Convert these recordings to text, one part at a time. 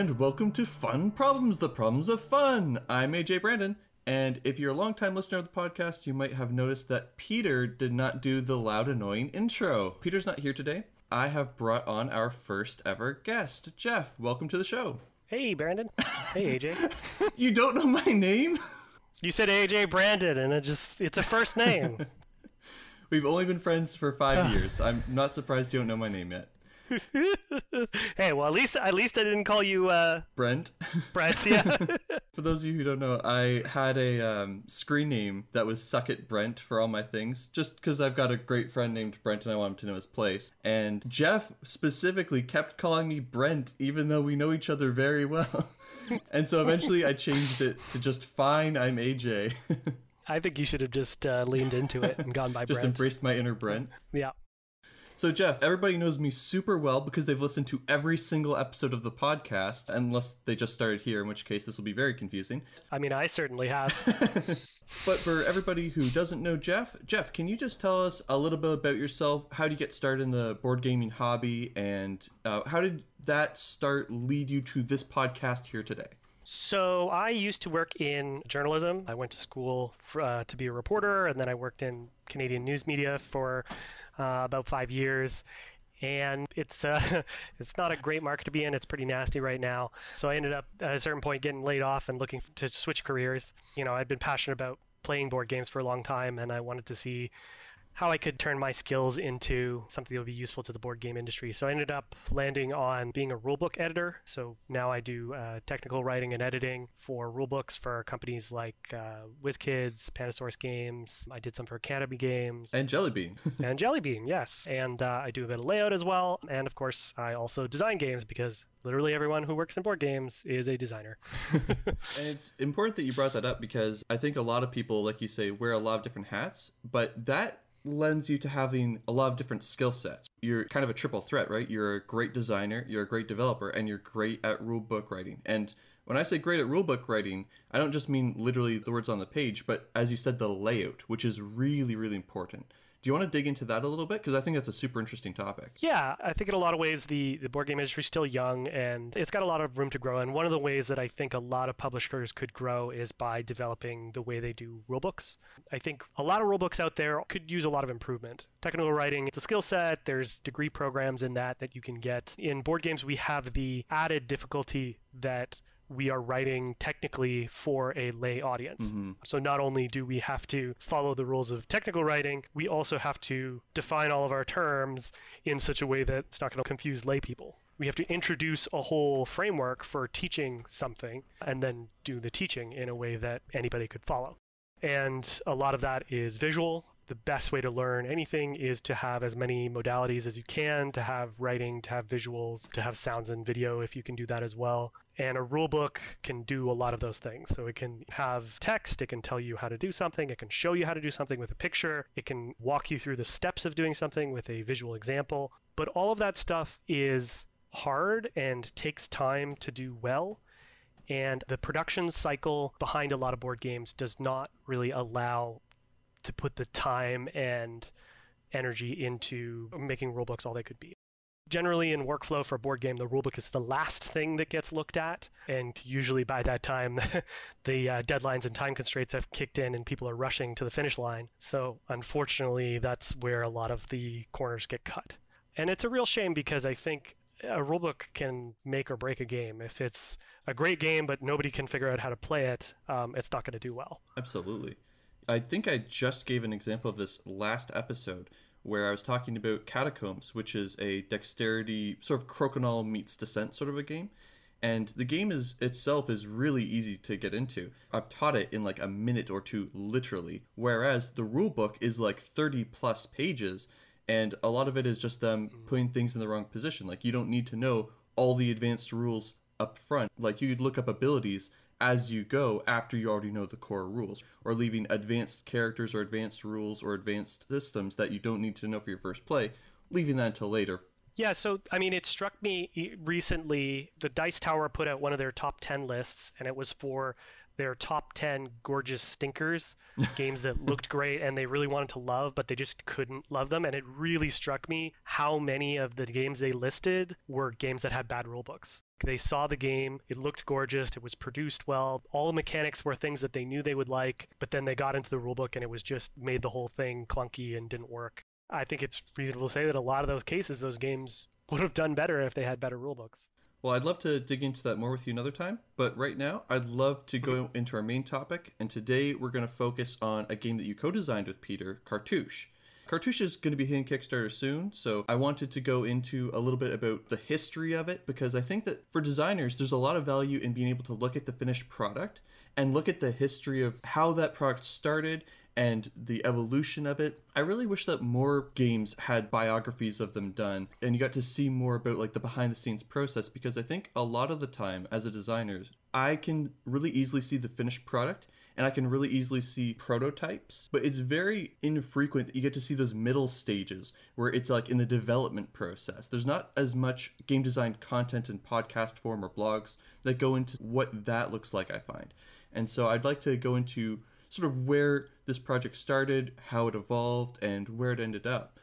and welcome to Fun Problems, the problems of fun. I'm AJ Brandon, and if you're a longtime listener of the podcast, you might have noticed that Peter did not do the loud, annoying intro. Peter's not here today. I have brought on our first ever guest, Jeff. Welcome to the show. Hey, Brandon. Hey, AJ. You don't know my name? you said AJ Brandon, and it just, it's a first name. We've only been friends for five years. I'm not surprised you don't know my name yet. hey, well, at least at least I didn't call you uh, Brent. Brent, yeah. For those of you who don't know, I had a um, screen name that was Suck It Brent for all my things, just because I've got a great friend named Brent and I want him to know his place. And Jeff specifically kept calling me Brent, even though we know each other very well. and so eventually I changed it to just fine, I'm AJ. I think you should have just uh, leaned into it and gone by Brent. just Brent. embraced my inner Brent. Yeah. So, Jeff, everybody knows me super well because they've listened to every single episode of the podcast, unless they just started here, in which case this will be very confusing. I mean, I certainly have. but for everybody who doesn't know Jeff, Jeff, can you just tell us a little bit about yourself? How did you get started in the board gaming hobby, and uh, how did that start lead you to this podcast here today? So I used to work in journalism. I went to school for, uh, to be a reporter, and then I worked in Canadian news media for uh, about five years. And it's uh, it's not a great market to be in. It's pretty nasty right now. So I ended up at a certain point getting laid off and looking to switch careers. You know, I'd been passionate about playing board games for a long time, and I wanted to see how I could turn my skills into something that would be useful to the board game industry. So I ended up landing on being a rulebook editor. So now I do uh, technical writing and editing for rulebooks for companies like uh, WizKids, Pandasaurus Games. I did some for Academy Games. And Jellybean. and Jellybean, yes. And uh, I do a bit of layout as well. And of course, I also design games because literally everyone who works in board games is a designer. and it's important that you brought that up because I think a lot of people, like you say, wear a lot of different hats, but that lends you to having a lot of different skill sets. You're kind of a triple threat, right? You're a great designer, you're a great developer, and you're great at rule book writing. And when I say great at rule book writing, I don't just mean literally the words on the page, but as you said, the layout, which is really, really important. Do you want to dig into that a little bit? Because I think that's a super interesting topic. Yeah, I think in a lot of ways the, the board game industry is still young and it's got a lot of room to grow. And one of the ways that I think a lot of publishers could grow is by developing the way they do rulebooks. I think a lot of rulebooks out there could use a lot of improvement. Technical writing, it's a skill set. There's degree programs in that that you can get. In board games, we have the added difficulty that we are writing technically for a lay audience. Mm-hmm. So not only do we have to follow the rules of technical writing, we also have to define all of our terms in such a way that it's not going to confuse lay people. We have to introduce a whole framework for teaching something and then do the teaching in a way that anybody could follow. And a lot of that is visual the best way to learn anything is to have as many modalities as you can, to have writing, to have visuals, to have sounds and video if you can do that as well. And a rulebook can do a lot of those things. So it can have text, it can tell you how to do something, it can show you how to do something with a picture, it can walk you through the steps of doing something with a visual example. But all of that stuff is hard and takes time to do well. And the production cycle behind a lot of board games does not really allow to put the time and energy into making rulebooks all they could be. Generally, in workflow for a board game, the rulebook is the last thing that gets looked at, and usually by that time, the uh, deadlines and time constraints have kicked in, and people are rushing to the finish line. So, unfortunately, that's where a lot of the corners get cut. And it's a real shame because I think a rulebook can make or break a game. If it's a great game but nobody can figure out how to play it, um, it's not going to do well. Absolutely. I think I just gave an example of this last episode where I was talking about Catacombs, which is a dexterity sort of Crokinole meets Descent sort of a game. And the game is itself is really easy to get into. I've taught it in like a minute or two, literally. Whereas the rule book is like 30 plus pages, and a lot of it is just them mm. putting things in the wrong position. Like you don't need to know all the advanced rules up front. Like you'd look up abilities as you go after you already know the core rules, or leaving advanced characters or advanced rules or advanced systems that you don't need to know for your first play, leaving that until later Yeah, so I mean, it struck me recently. The Dice Tower put out one of their top 10 lists, and it was for their top 10 gorgeous stinkers, games that looked great and they really wanted to love, but they just couldn't love them. And it really struck me how many of the games they listed were games that had bad rulebooks. They saw the game, it looked gorgeous, it was produced well, all the mechanics were things that they knew they would like, but then they got into the rulebook and it was just made the whole thing clunky and didn't work. I think it's reasonable to say that a lot of those cases, those games would have done better if they had better rulebooks. Well, I'd love to dig into that more with you another time, but right now I'd love to go into our main topic, and today we're going to focus on a game that you co designed with Peter, Cartouche. Cartouche is going to be hitting Kickstarter soon, so I wanted to go into a little bit about the history of it because I think that for designers, there's a lot of value in being able to look at the finished product and look at the history of how that product started and the evolution of it. I really wish that more games had biographies of them done and you got to see more about like the behind the scenes process because I think a lot of the time as a designer, I can really easily see the finished product and I can really easily see prototypes, but it's very infrequent that you get to see those middle stages where it's like in the development process. There's not as much game design content in podcast form or blogs that go into what that looks like, I find. And so I'd like to go into sort of where this project started, how it evolved, and where it ended up.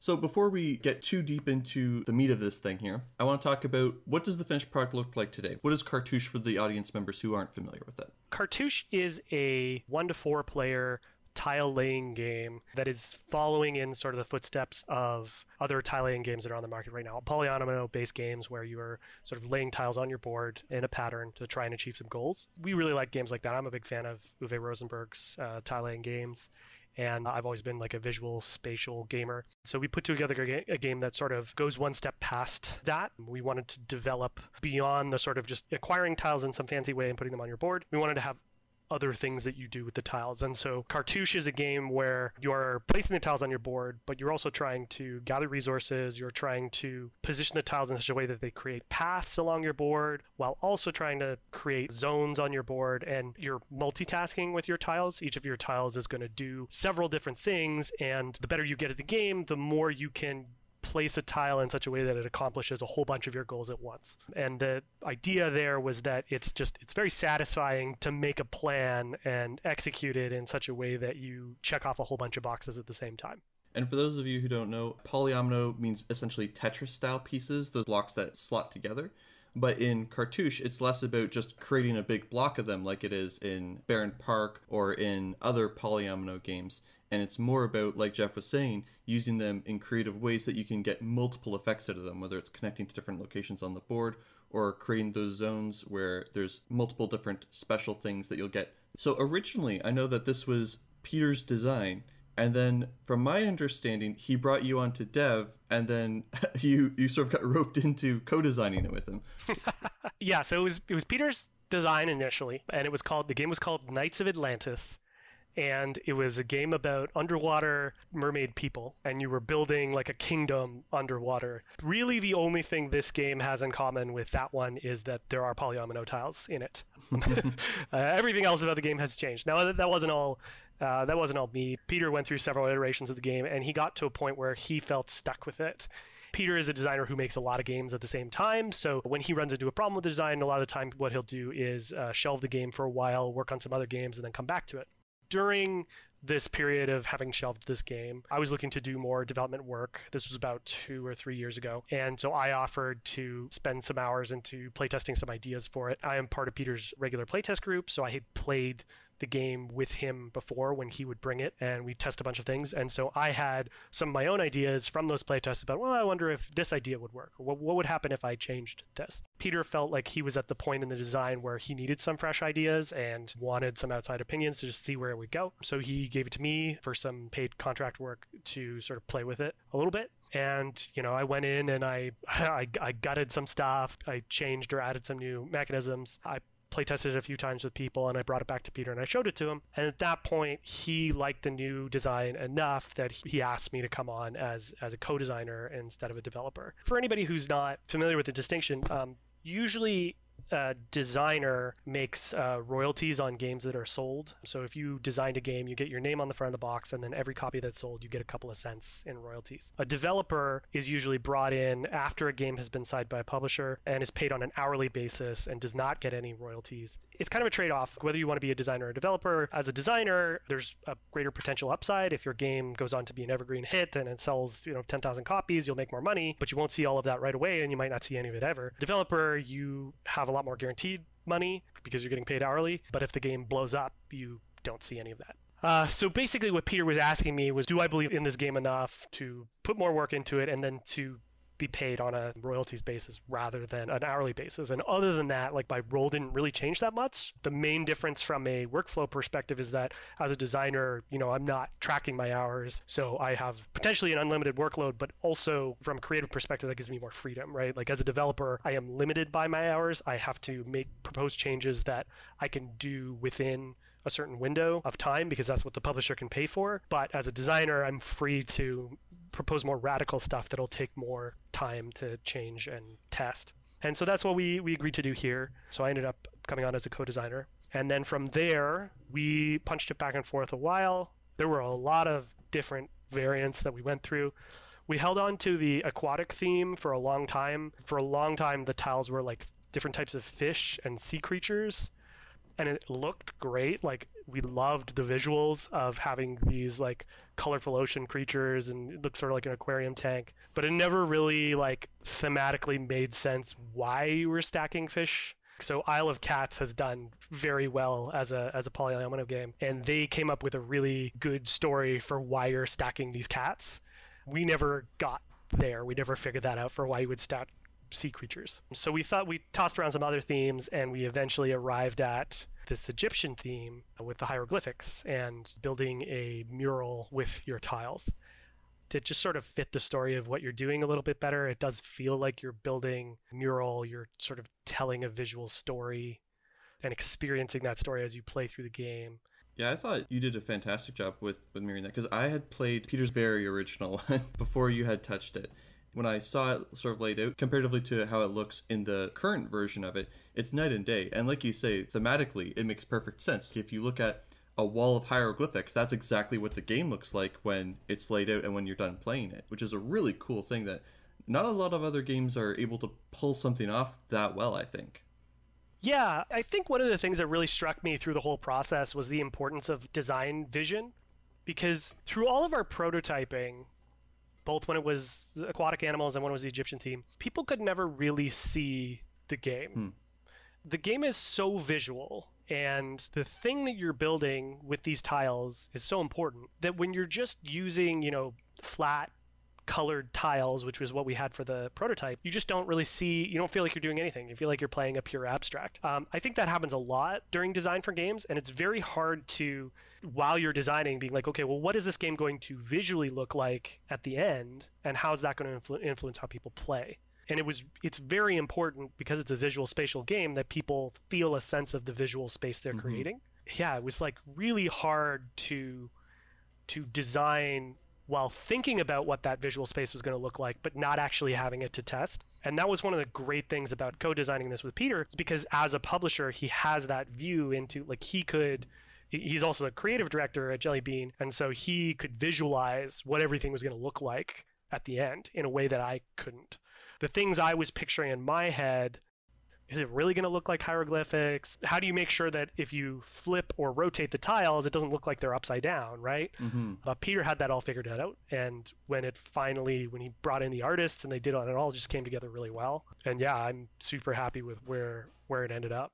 So before we get too deep into the meat of this thing here, I want to talk about what does the finished product look like today? What is Cartouche for the audience members who aren't familiar with it? Cartouche is a one to four player tile laying game that is following in sort of the footsteps of other tile laying games that are on the market right now. Polyomino based games where you are sort of laying tiles on your board in a pattern to try and achieve some goals. We really like games like that. I'm a big fan of Uwe Rosenberg's uh, tile laying games and I've always been like a visual spatial gamer. So we put together a game that sort of goes one step past that. We wanted to develop beyond the sort of just acquiring tiles in some fancy way and putting them on your board. We wanted to have other things that you do with the tiles. And so Cartouche is a game where you're placing the tiles on your board, but you're also trying to gather resources. You're trying to position the tiles in such a way that they create paths along your board while also trying to create zones on your board. And you're multitasking with your tiles. Each of your tiles is going to do several different things. And the better you get at the game, the more you can place a tile in such a way that it accomplishes a whole bunch of your goals at once. And the idea there was that it's just it's very satisfying to make a plan and execute it in such a way that you check off a whole bunch of boxes at the same time. And for those of you who don't know, polyomino means essentially Tetris style pieces, those blocks that slot together. But in Cartouche, it's less about just creating a big block of them like it is in Barenpark or in other polyomino games and it's more about like jeff was saying using them in creative ways that you can get multiple effects out of them whether it's connecting to different locations on the board or creating those zones where there's multiple different special things that you'll get. So originally i know that this was peter's design and then from my understanding he brought you on to dev and then you you sort of got roped into co-designing it with him. Yeah so it was it was peter's design initially and it was called the game was called knights of atlantis and it was a game about underwater mermaid people and you were building like a kingdom underwater. Really the only thing this game has in common with that one is that there are polyomino tiles in it. Uh, everything else about the game has changed. Now that, that wasn't all uh, that wasn't all me. Peter went through several iterations of the game and he got to a point where he felt stuck with it. Peter is a designer who makes a lot of games at the same time. So when he runs into a problem with the design, a lot of the time what he'll do is uh, shelve the game for a while, work on some other games, and then come back to it during this period of having shelved this game, I was looking to do more development work. This was about two or three years ago. And so I offered to spend some hours into playtesting some ideas for it. I am part of Peter's regular playtest group, so I had played the game with him before when he would bring it and we test a bunch of things. And so I had some of my own ideas from those playtests about, well, I wonder if this idea would work. What, what would happen if I changed this? Peter felt like he was at the point in the design where he needed some fresh ideas and wanted some outside opinions to just see where it would go. So he gave it to me for some paid contract work to sort of play with it a little bit and you know i went in and I, I i gutted some stuff i changed or added some new mechanisms i play tested it a few times with people and I brought it back to Peter and I showed it to him. And at that point, he liked the new design enough that he asked me to come on as, as a co designer instead of a developer. For anybody who's not familiar with the distinction, um, usually a designer makes uh, royalties on games that are sold. So if you designed a game, you get your name on the front of the box, and then every copy that's sold, you get a couple of cents in royalties. A developer is usually brought in after a game has been signed by a publisher and is paid on an hourly basis and does not get any royalties. It's kind of a trade off whether you want to be a designer or a developer. As a designer, there's a greater potential upside. If your game goes on to be an evergreen hit and it sells, you know, 10,000 copies, you'll make more money, but you won't see all of that right away and you might not see any of it ever. Developer, you have a lot more guaranteed money because you're getting paid hourly. But if the game blows up, you don't see any of that. Uh, so basically, what Peter was asking me was, do I believe in this game enough to put more work into it and then to be paid on a royalties basis rather than an hourly basis. And other than that, like my role didn't really change that much. The main difference from a workflow perspective is that as a designer, you know, I'm not tracking my hours. So I have potentially an unlimited workload, but also from a creative perspective, that gives me more freedom, right? Like as a developer, I am limited by my hours. I have to make proposed changes that I can do within a certain window of time because that's what the publisher can pay for. But as a designer, I'm free to propose more radical stuff that'll take more time to change and test. And so that's what we, we agreed to do here. So I ended up coming on as a co designer. And then from there, we punched it back and forth a while. There were a lot of different variants that we went through. We held on to the aquatic theme for a long time. For a long time, the tiles were like different types of fish and sea creatures and it looked great. Like we loved the visuals of having these like colorful ocean creatures and it looked sort of like an aquarium tank. But it never really like thematically made sense why you were stacking fish. So Isle of Cats has done very well as a as a polyomino game, and they came up with a really good story for why you're stacking these cats. We never got there. We never figured that out for why you would stack sea creatures. So we thought we tossed around some other themes and we eventually arrived at this Egyptian theme with the hieroglyphics and building a mural with your tiles to just sort of fit the story of what you're doing a little bit better. It does feel like you're building a mural, you're sort of telling a visual story and experiencing that story as you play through the game. Yeah, I thought you did a fantastic job with with mirroring that because I had played Peter's very original one before you had touched it when I saw it sort of laid out comparatively to how it looks in the current version of it, it's night and day. And like you say, thematically, it makes perfect sense. If you look at a wall of hieroglyphics, that's exactly what the game looks like when it's laid out and when you're done playing it, which is a really cool thing that not a lot of other games are able to pull something off that well, I think. Yeah, I think one of the things that really struck me through the whole process was the importance of design vision. Because through all of our prototyping, both when it was aquatic animals and when it was the Egyptian theme, people could never really see the game. Hmm. The game is so visual and the thing that you're building with these tiles is so important that when you're just using, you know, flat colored tiles, which was what we had for the prototype, you just don't really see, you don't feel like you're doing anything. You feel like you're playing a pure abstract. Um, I think that happens a lot during design for games, and it's very hard to, while you're designing, being like, okay, well, what is this game going to visually look like at the end, and how is that going to influ- influence how people play? and it was it's very important because it's a visual spatial game that people feel a sense of the visual space they're mm-hmm. creating yeah it was like really hard to to design while thinking about what that visual space was going to look like, but not actually having it to test. And that was one of the great things about co-designing this with Peter, because as a publisher, he has that view into like he could he's also a creative director at Jelly Bean, and so he could visualize what everything was going to look like at the end in a way that I couldn't. The things I was picturing in my head is it really going to look like hieroglyphics? How do you make sure that if you flip or rotate the tiles, it doesn't look like they're upside down, right? Mm-hmm. Uh, Peter had that all figured out, and when it finally, when he brought in the artists and they did it, it all just came together really well. And yeah, I'm super happy with where where it ended up.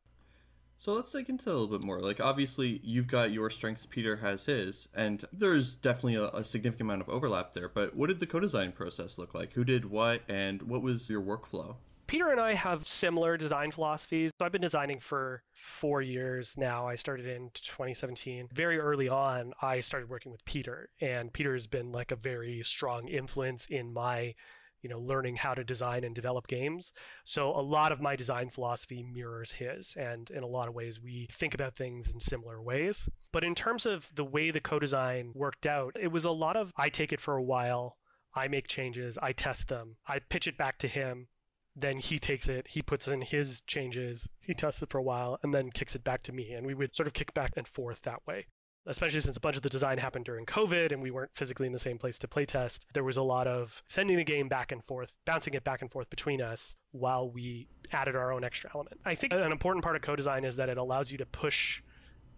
So let's dig into a little bit more. Like, obviously, you've got your strengths, Peter has his, and there's definitely a, a, significant amount of overlap there. But what did the co design process look like? Who did what, and what was your workflow? Peter and I have similar design philosophies. So I've been designing for four years now. I started in 2017. Very early on, I started working with Peter, and Peter has been like a very strong influence in my you know learning how to design and develop games so a lot of my design philosophy mirrors his and in a lot of ways we think about things in similar ways but in terms of the way the co-design worked out it was a lot of i take it for a while I make changes, I test them, I pitch it back to him, then he takes it, he puts in his changes, he tests it for a while, and then kicks it back to me. And we would sort of kick back and forth that way. Especially since a bunch of the design happened during COVID and we weren't physically in the same place to playtest, there was a lot of sending the game back and forth, bouncing it back and forth between us while we added our own extra element. I think an important part of co-design is that it allows you to push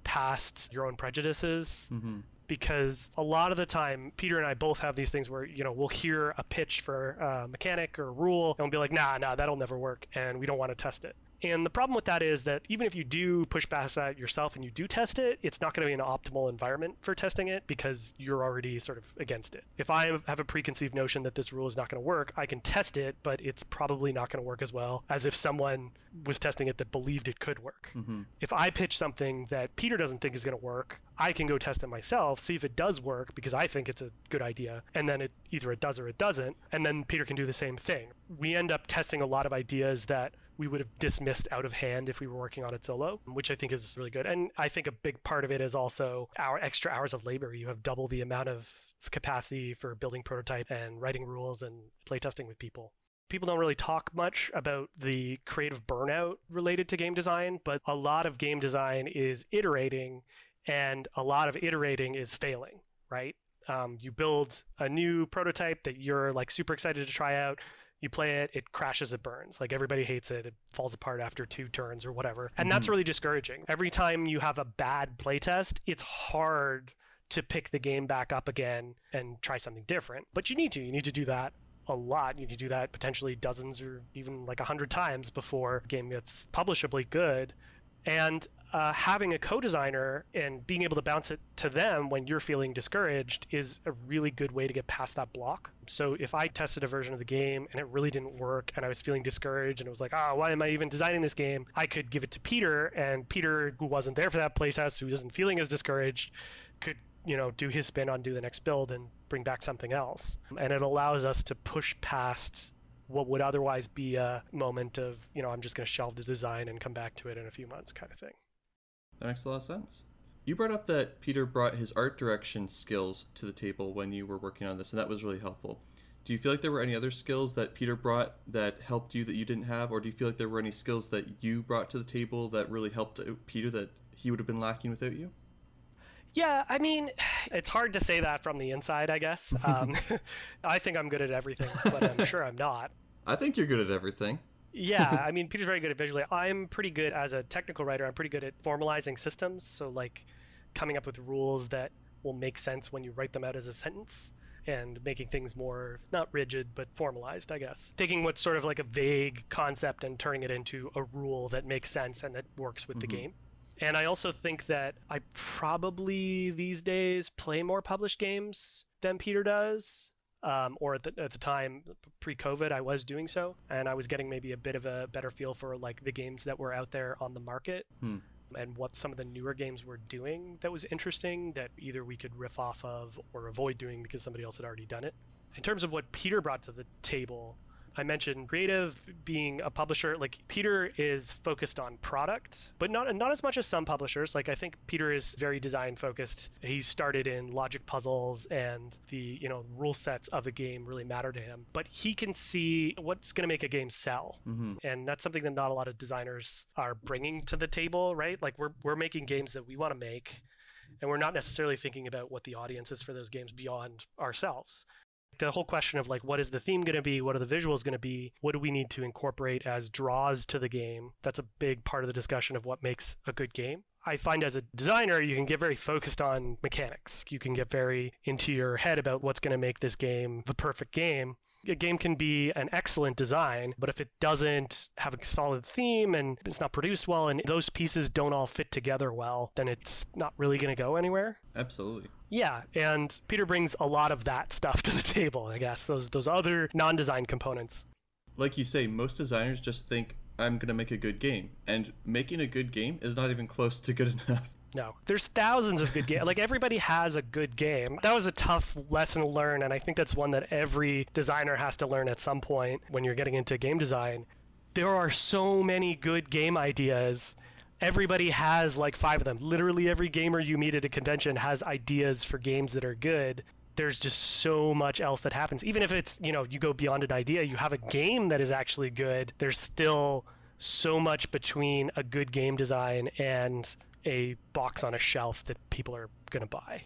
past your own prejudices Mm-hmm. Because a lot of the time peter and i both have these things where you know we'll hear a pitch for a mechanic or a rule and we'll be like nah nah that'll never work and we don't want to test it and the problem with that is that even if you do push past that yourself and you do test it, it's not going to be an optimal environment for testing it because you're already sort of against it. If I have a preconceived notion that this rule is not going to work, I can test it, but it's probably not going to work as well as if someone was testing it that believed it could work. Mm-hmm. If I pitch something that Peter doesn't think is going to work, I can go test it myself, see if it does work because I think it's a good idea, and then it either it does or it doesn't, and then Peter can do the same thing. We end up testing a lot of ideas that we would have dismissed out of hand if we were working on it solo, which I think is really good. And I think a big part of it is also our extra hours of labor. You have double the amount of capacity for building prototype and writing rules and playtesting with people people don't really talk much about the creative burnout related to game design, but a lot of game design is iterating, and a lot of iterating is failing, right? Um, you build a new prototype that you're like super excited to try out. You play it, it crashes, it burns. Like everybody hates it. It falls apart after two turns or whatever. And that's Mhm. really discouraging. Every time you have a bad playtest, it's hard to pick the game back up again and try something different. But you need to. You need to do that a lot. You need to do that potentially dozens or even like a hundred times before a game gets publishably good. And uh, having a co-designer and being able to bounce it to them when you're feeling discouraged is a really good way to get past that block. So if I tested a version of the game and it really didn't work and I was feeling discouraged and it was like, oh, why am I even designing this game? I could give it to Peter and Peter, who wasn't there for that playtest, who isn't feeling as discouraged, could you know do his spin on do the next build and bring back something else and it allows us to push past what would otherwise be a moment of you know i'm just going to shelve the design and come back to it in a few months kind of thing That makes a lot of sense. You brought up that Peter brought his art direction skills to the table when you were working on this, and that was really helpful. Do you feel like there were any other skills that Peter brought that helped you that you didn't have, or do you feel like there were any skills that you brought to the table that really helped Peter that he would have been lacking without you? yeah i mean it's hard to say that from the inside i guess um, i think i'm good at everything but i'm sure i'm not I think you're good at everything. Yeah i mean peter's very good at visually. I'm pretty good as a technical writer i'm pretty good at formalizing systems so like coming up with rules that will make sense when you write them out as a sentence and making things more not rigid but formalized i guess. Taking what's sort of like a vague concept and turning it into a rule that makes sense and that works with the Mhm. game. And i also think that i probably these days play more published games than peter does um, or at the, at the time pre-covid i was doing so and i was getting maybe a bit of a better feel for like the games that were out there on the market Hmm. and what some of the newer games were doing that was interesting that either we could riff off of or avoid doing because somebody else had already done it in terms of what peter brought to the table I mentioned creative being a publisher. Like Peter is focused on product, but not not as much as some publishers. Like I think Peter is very design focused. He started in logic puzzles and the you know rule sets of a game really matter to him. But he can see what's going to make a game sell, Mm-hmm. and that's something that not a lot of designers are bringing to the table, right? Like we're we're making games that we want to make, and we're not necessarily thinking about what the audience is for those games beyond ourselves the whole question of like what is the theme going to be? What are the visuals going to be? What do we need to incorporate as draws to the game? That's a big part of the discussion of what makes a good game. I find as a designer you can get very focused on mechanics. You can get very into your head about what's going to make this game the perfect game a game can be an excellent design, but if it doesn't have a solid theme and it's not produced well and those pieces don't all fit together well, then it's not really going to go anywhere. Absolutely. Yeah, and Peter brings a lot of that stuff to the table, I guess. Those those other non-design components. Like you say, most designers just think I'm gonna make a good game, and making a good game is not even close to good enough. No, there's thousands of good games. Like everybody has a good game. That was a tough lesson to learn, and I think that's one that every designer has to learn at some point when you're getting into game design. There are so many good game ideas. Everybody has like five of them. Literally every gamer you meet at a convention has ideas for games that are good. there's just so much else that happens. Even if it's, you know, you go beyond an idea, you have a game that is actually good, there's still so much between a good game design and a box on a shelf that people are going to buy.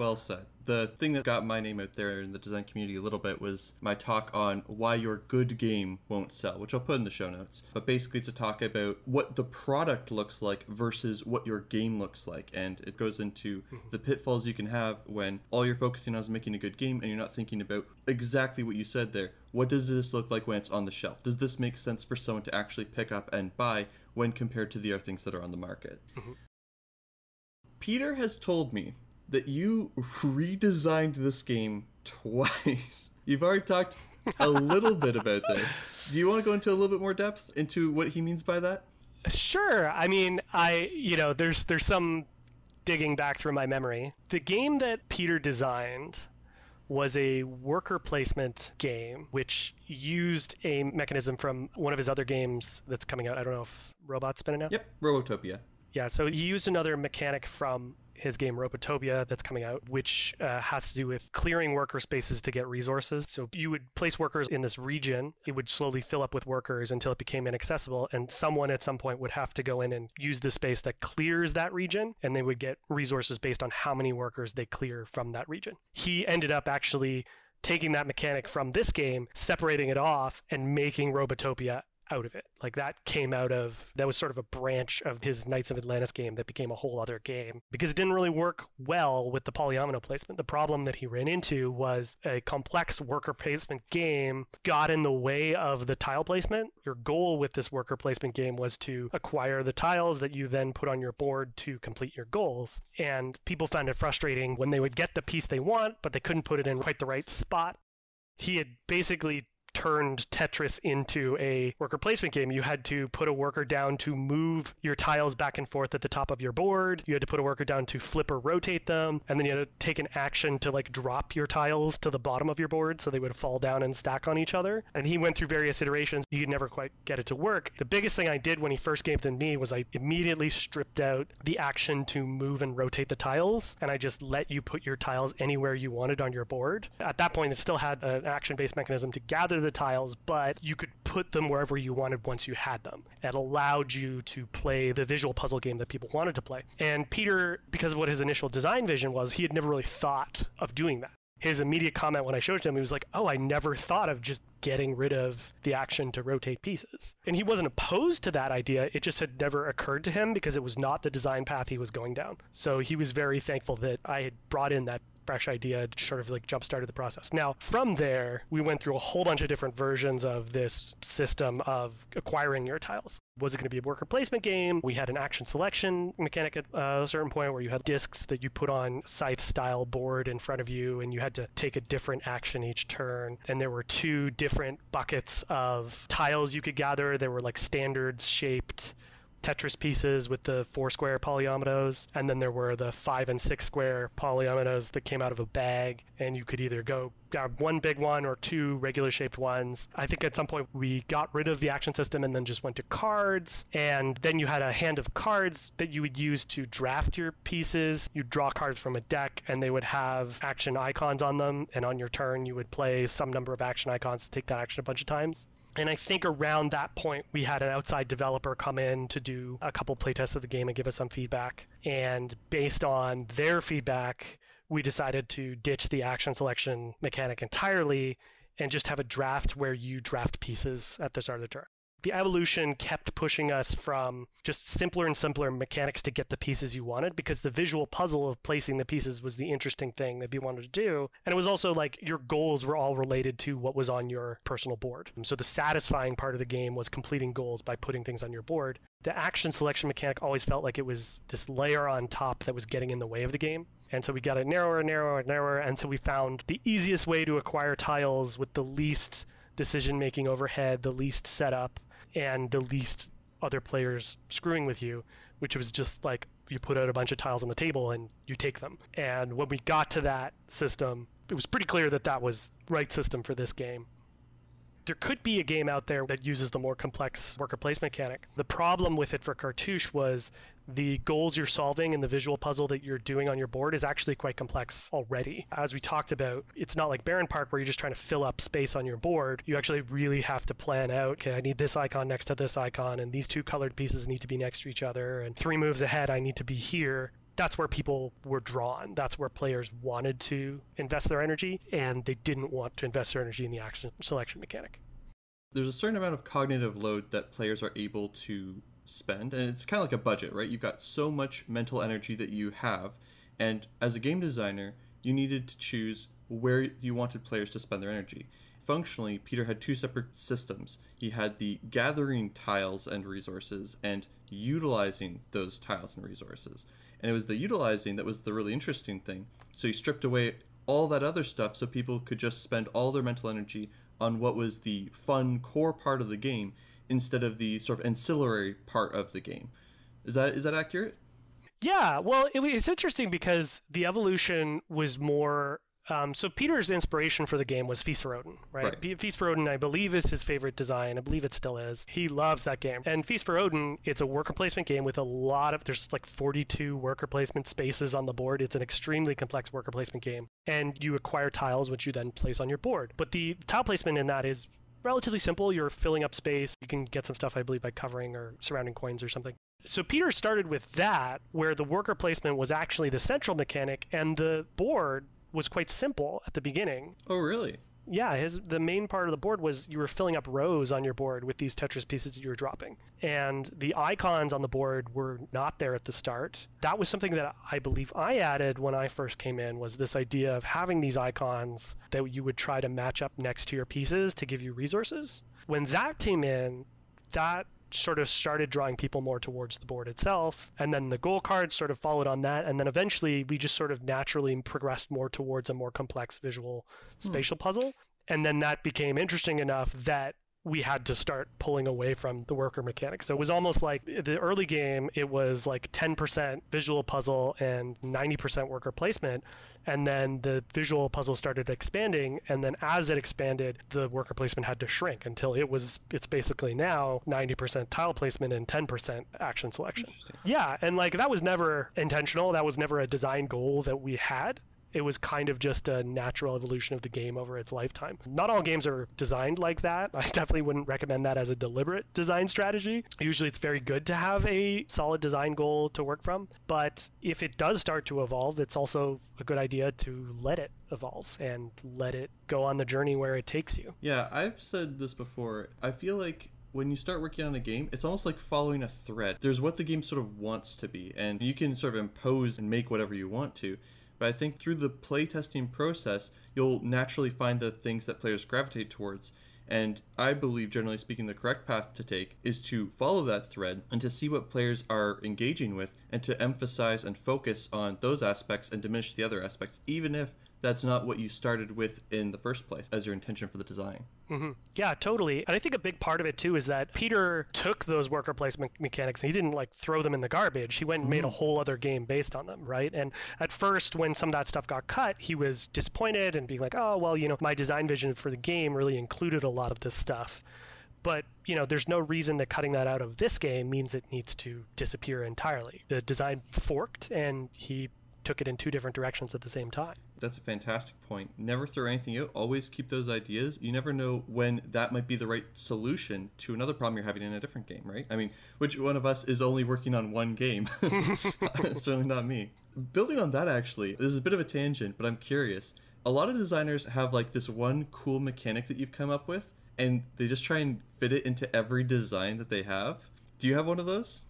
Well said. The thing that got my name out there in the design community a little bit was my talk on why your good game won't sell, which I'll put in the show notes. But basically, it's to talk about what the product looks like versus what your game looks like. And it goes into mm-hmm. the pitfalls you can have when all you're focusing on is making a good game and you're not thinking about exactly what you said there. What does this look like when it's on the shelf? Does this make sense for someone to actually pick up and buy when compared to the other things that are on the market? Mm-hmm. Peter has told me that you redesigned this game twice. You've already talked a little bit about this. Do you want to go into a little bit more depth into what he means by that? Sure. I mean, I you know, there's there's some digging back through my memory. The game that Peter designed was a worker placement game which used a mechanism from one of his other games that's coming out. I don't know if Robot's been announced. Yep, Robotopia. Yeah, so he used another mechanic from his game Robotopia that's coming out, which uh, has to do with clearing worker spaces to get resources. So you would place workers in this region, it would slowly fill up with workers until it became inaccessible, and someone at some point would have to go in and use the space that clears that region, and they would get resources based on how many workers they clear from that region. He ended up actually taking that mechanic from this game, separating it off, and making Robotopia out of it. Like that came out of that was sort of a branch of his Knights of Atlantis game that became a whole other game because it didn't really work well with the polyomino placement. The problem that he ran into was a complex worker placement game got in the way of the tile placement. Your goal with this worker placement game was to acquire the tiles that you then put on your board to complete your goals. And people found it frustrating when they would get the piece they want, but they couldn't put it in quite the right spot he had basically turned Tetris into a worker placement game. You had to put a worker down to move your tiles back and forth at the top of your board. You had to put a worker down to flip or rotate them, and then you had to take an action to like drop your tiles to the bottom of your board so they would fall down and stack on each other. And he went through various iterations. You could never quite get it to work. The biggest thing I did when he first gave them to me was I immediately stripped out the action to move and rotate the tiles, and I just let you put your tiles anywhere you wanted on your board. At that point, it still had an action-based mechanism to gather the tiles, but you could put them wherever you wanted once you had them. It allowed you to play the visual puzzle game that people wanted to play. And Peter, because of what his initial design vision was, he had never really thought of doing that his immediate comment when I showed it to him, he was like, "Oh, I never thought of just getting rid of the action to rotate pieces." And he wasn't opposed to that idea; it just had never occurred to him because it was not the design path he was going down. So he was very thankful that I had brought in that fresh idea sort of like jump started the process. Now, from there, we went through a whole bunch of different versions of this system of acquiring your tiles. Was it going to be a worker placement game? We had an action selection mechanic at uh, a certain point where you had discs that you put on scythe style board in front of you and you had to take a different action each turn. And there were two different buckets of tiles you could gather. There were like standards shaped Tetris pieces with the four square polyominoes, and then there were the five and six square polyominoes that came out of a bag, and you could either go grab one big one or two regular shaped ones. I think at some point we got rid of the action system and then just went to cards, and then you had a hand of cards that you would use to draft your pieces. You'd draw cards from a deck, and they would have action icons on them, and on your turn you would play some number of action icons to take that action a bunch of times. And I think around that point, we had an outside developer come in to do a couple playtests of the game and give us some feedback. And based on their feedback, we decided to ditch the action selection mechanic entirely and just have a draft where you draft pieces at the start of the turn the evolution kept pushing us from just simpler and simpler mechanics to get the pieces you wanted because the visual puzzle of placing the pieces was the interesting thing that you wanted to do. And it was also like your goals were all related to what was on your personal board. So the satisfying part of the game was completing goals by putting things on your board. The action selection mechanic always felt like it was this layer on top that was getting in the way of the game. And so we got it narrower and narrower and narrower until we found the easiest way to acquire tiles with the least decision making overhead, the least setup, and the least other players screwing with you, which was just like you put out a bunch of tiles on the table and you take them. And when we got to that system, it was pretty clear that that was right system for this game. there could be a game out there that uses the more complex worker placement mechanic. The problem with it for Cartouche was the goals you're solving and the visual puzzle that you're doing on your board is actually quite complex already. As we talked about, it's not like Barenpark where you're just trying to fill up space on your board. You actually really have to plan out, okay, I need this icon next to this icon, and these two colored pieces need to be next to each other, and three moves ahead, I need to be here that's where people were drawn. That's where players wanted to invest their energy, and they didn't want to invest their energy in the action selection mechanic. There's a certain amount of cognitive load that players are able to spend, and it's kind of like a budget, right? You've got so much mental energy that you have, and as a game designer, you needed to choose where you wanted players to spend their energy. Functionally, Peter had two separate systems. He had the gathering tiles and resources and utilizing those tiles and resources. And it was the utilizing that was the really interesting thing. So he stripped away all that other stuff so people could just spend all their mental energy on what was the fun core part of the game instead of the sort of ancillary part of the game. Is that is that accurate? Yeah, well, it, it's interesting because the evolution was more um, so Peter's inspiration for the game was Feast for Odin, right? right? Feast for Odin, I believe, is his favorite design. I believe it still is. He loves that game. And Feast for Odin, it's a worker placement game with a lot of there's like 42 worker placement spaces on the board. It's an extremely complex worker placement game, and you acquire tiles which you then place on your board. But the tile placement in that is relatively simple. You're filling up space. You can get some stuff, I believe, by covering or surrounding coins or something. So Peter started with that, where the worker placement was actually the central mechanic, and the board was quite simple at the beginning. Oh, really? Yeah, his the main part of the board was you were filling up rows on your board with these Tetris pieces that you were dropping. And the icons on the board were not there at the start. That was something that I believe I added when I first came in was this idea of having these icons that you would try to match up next to your pieces to give you resources. When that came in, that sort of started drawing people more towards the board itself. And then the goal cards sort of followed on that. And then eventually we just sort of naturally progressed more towards a more complex visual hmm. spatial puzzle. And then that became interesting enough that we had to start pulling away from the worker mechanic. So it was almost like the early game, it was like 10% visual puzzle and 90% worker placement. And then the visual puzzle started expanding. And then as it expanded, the worker placement had to shrink until it was, it's basically now 90% tile placement and 10% action selection. Yeah. And like that was never intentional. That was never a design goal that we had it was kind of just a natural evolution of the game over its lifetime. Not all games are designed like that. I definitely wouldn't recommend that as a deliberate design strategy. Usually it's very good to have a solid design goal to work from, but if it does start to evolve, it's also a good idea to let it evolve and let it go on the journey where it takes you. Yeah, I've said this before. I feel like when you start working on a game, it's almost like following a thread. There's what the game sort of wants to be, and you can sort of impose and make whatever you want to. But I think through the playtesting process, you'll naturally find the things that players gravitate towards. And I believe, generally speaking, the correct path to take is to follow that thread and to see what players are engaging with and to emphasize and focus on those aspects and diminish the other aspects, even if that's not what you started with in the first place as your intention for the design. Mm-hmm. Yeah, totally. And I think a big part of it too is that Peter took those worker placement mechanics and he didn't like throw them in the garbage. He went and mm-hmm. made a mm-hmm. whole other game based on them, right? And at first, when some of that stuff got cut, he was disappointed and being like, oh, well, you know, my design vision for the game really included a lot of this stuff but you know there's no reason that cutting that out of this game means it needs to disappear entirely the design forked and he took it in two different directions at the same time. That's a fantastic point. Never throw anything out. Always keep those ideas. You never know when that might be the right solution to another problem you're having in a different game, right? I mean, which one of us is only working on one game? Certainly not me. Building on that, actually, this is a bit of a tangent, but I'm curious. A lot of designers have like this one cool mechanic that you've come up with, and they just try and fit it into every design that they have. Do you have one of those?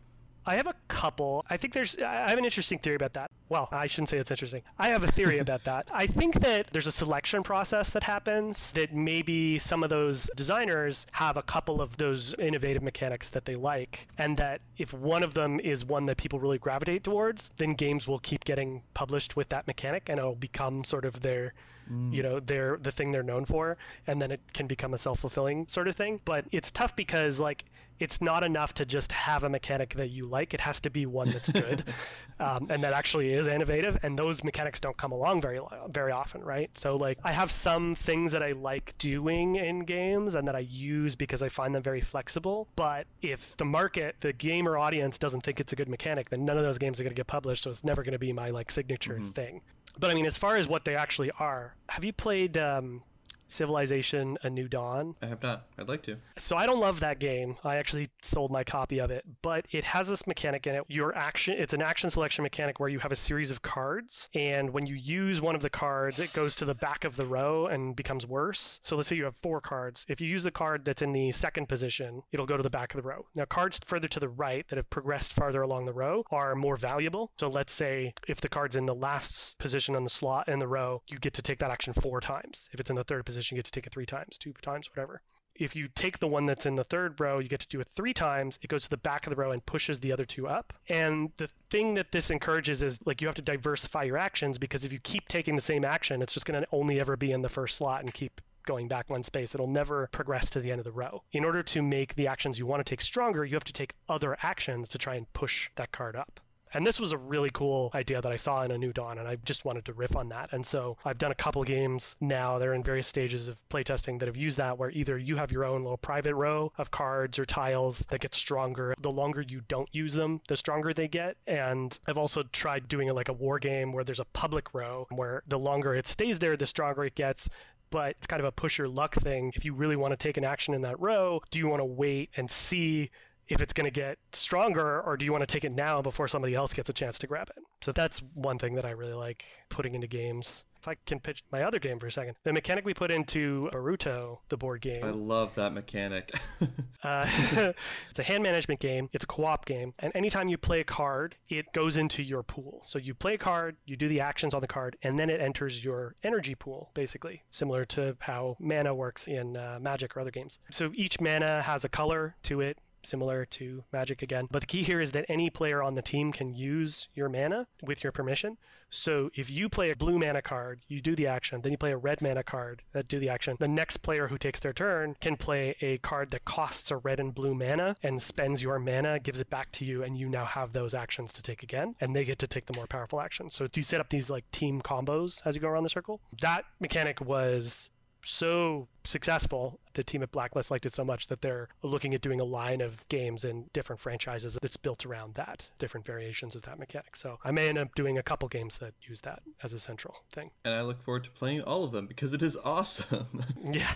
I have a couple. I think there's. I have an interesting theory about that. Well, I shouldn't say it's interesting. I have a theory about that. I think that there's a selection process that happens that maybe some of those designers have a couple of those innovative mechanics that they like, and that if one of them is one that people really gravitate towards, then games will keep getting published with that mechanic, and it'll become sort of their mm. you know they're the thing they're known for and then it can become a self-fulfilling sort of thing. But it's tough because like it's not enough to just have a mechanic that you like. It has to be one that's good. Um, and that actually is innovative and those mechanics don't come along very very often right? So like i have some things that i like doing in games and that i use because i find them very flexible. But if the market the gamer audience doesn't think it's a good mechanic then none of those games are going to get published so it's never going to be my like signature mm-hmm. thing but I mean, as far as what they actually are, have you played um, Civilization: A New Dawn. I have not. I'd like to. So I don't love that game. I actually sold my copy of it, but it has this mechanic in it. Your action, it's an action selection mechanic where you have a series of cards, and when you use one of the cards, it goes to the back of the row and becomes worse. So let's say you have four cards. If you use the card that's in the second position, it'll go to the back of the row. Now, cards further to the right that have progressed farther along the row are more valuable. So let's say if the card's in the last position on the slot in the row, you get to take that action four times. If it's in the third position position, you get to take it three times, two times, whatever. If you take the one that's in the third row, you get to do it three times. It goes to the back of the row and pushes the other two up. And the thing that this encourages is like you have to diversify your actions because if you keep taking the same action, it's just going to only ever be in the first slot and keep going back one space. It'll never progress to the end of the row. In order to make the actions you want to take stronger, you have to take other actions to try and push that card up. And this was a really cool idea that I saw in A New Dawn, and I just wanted to riff on that. And so I've done a couple games now. They're in various stages of playtesting that have used that, where either you have your own little private row of cards or tiles that get stronger. The longer you don't use them, the stronger they get. And I've also tried doing it like a war game where there's a public row where the longer it stays there, the stronger it gets but it's kind of a push your luck thing. If you really want to take an action in that row, do you want to wait and see if it's going to get stronger or do you want to take it now before somebody else gets a chance to grab it? So that's one thing that I really like putting into games. If I can pitch my other game for a second, the mechanic we put into Boruto, the board game. I love that mechanic. uh, it's a hand management game. It's a co-op game, and anytime you play a card, it goes into your pool. So you play a card, you do the actions on the card, and then it enters your energy pool, basically, similar to how mana works in uh, Magic or other games. So each mana has a color to it similar to Magic again. But the key here is that any player on the team can use your mana with your permission. So if you play a blue mana card, you do the action, then you play a red mana card that do the action. The next player who takes their turn can play a card that costs a red and blue mana and spends your mana, gives it back to you, and you now have those actions to take again, and they get to take the more powerful action. So you set up these like team combos as you go around the circle? That mechanic was so successful, the team at Blacklist liked it so much that they're looking at doing a line of games in different franchises that's built around that, different variations of that mechanic. So I may end up doing a couple games that use that as a central thing. And I look forward to playing all of them because it is awesome. yeah.